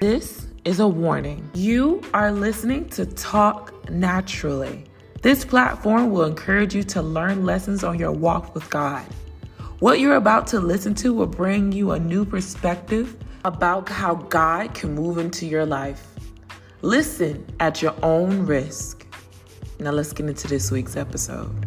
This is a warning. You are listening to Talk Naturally. This platform will encourage you to learn lessons on your walk with God. What you're about to listen to will bring you a new perspective about how God can move into your life. Listen at your own risk. Now, let's get into this week's episode.